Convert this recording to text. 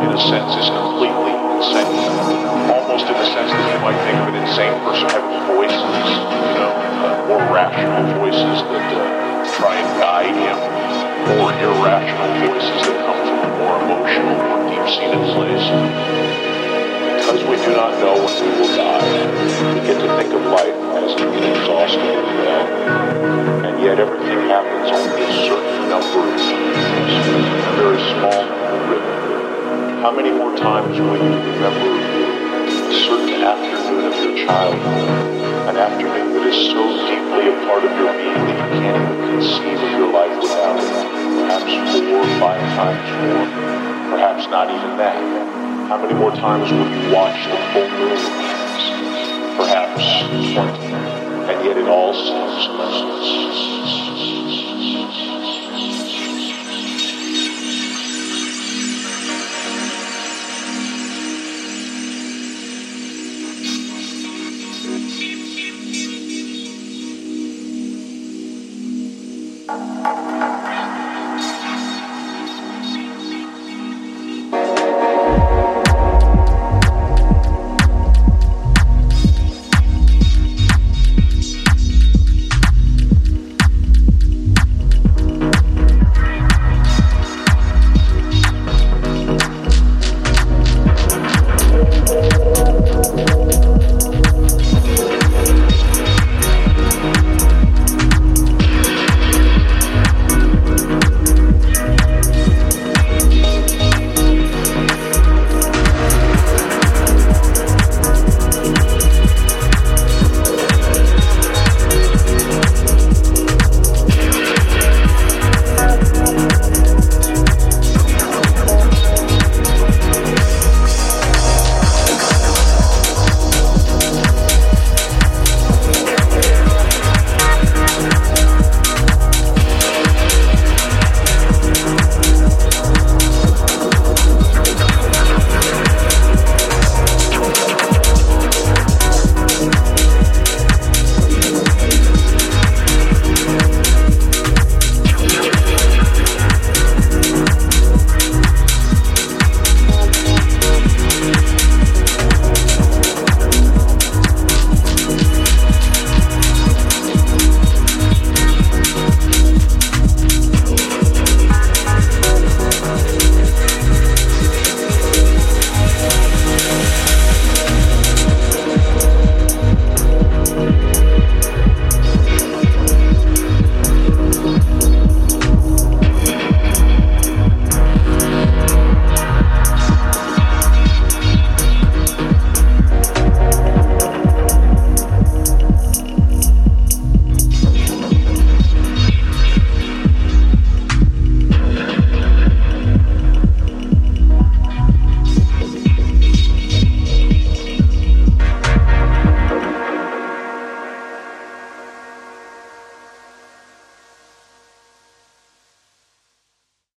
in a sense, is completely insane. Almost in the sense that you might think of an insane person. Having voices, you know, uh, more rational voices that uh, try and guide him, or irrational voices that come from a more emotional, more deep-seated place. Because we do not know when we will die, we get to think of life as an inexhaustible and yet everything happens only a certain number of times, a very small how many more times will you remember a certain afternoon of your childhood? An afternoon that is so deeply a part of your being that you can't even conceive of your life without it. Perhaps four or five times more. Perhaps not even that. How many more times will you watch the full moon? Perhaps 20. And yet it all seems.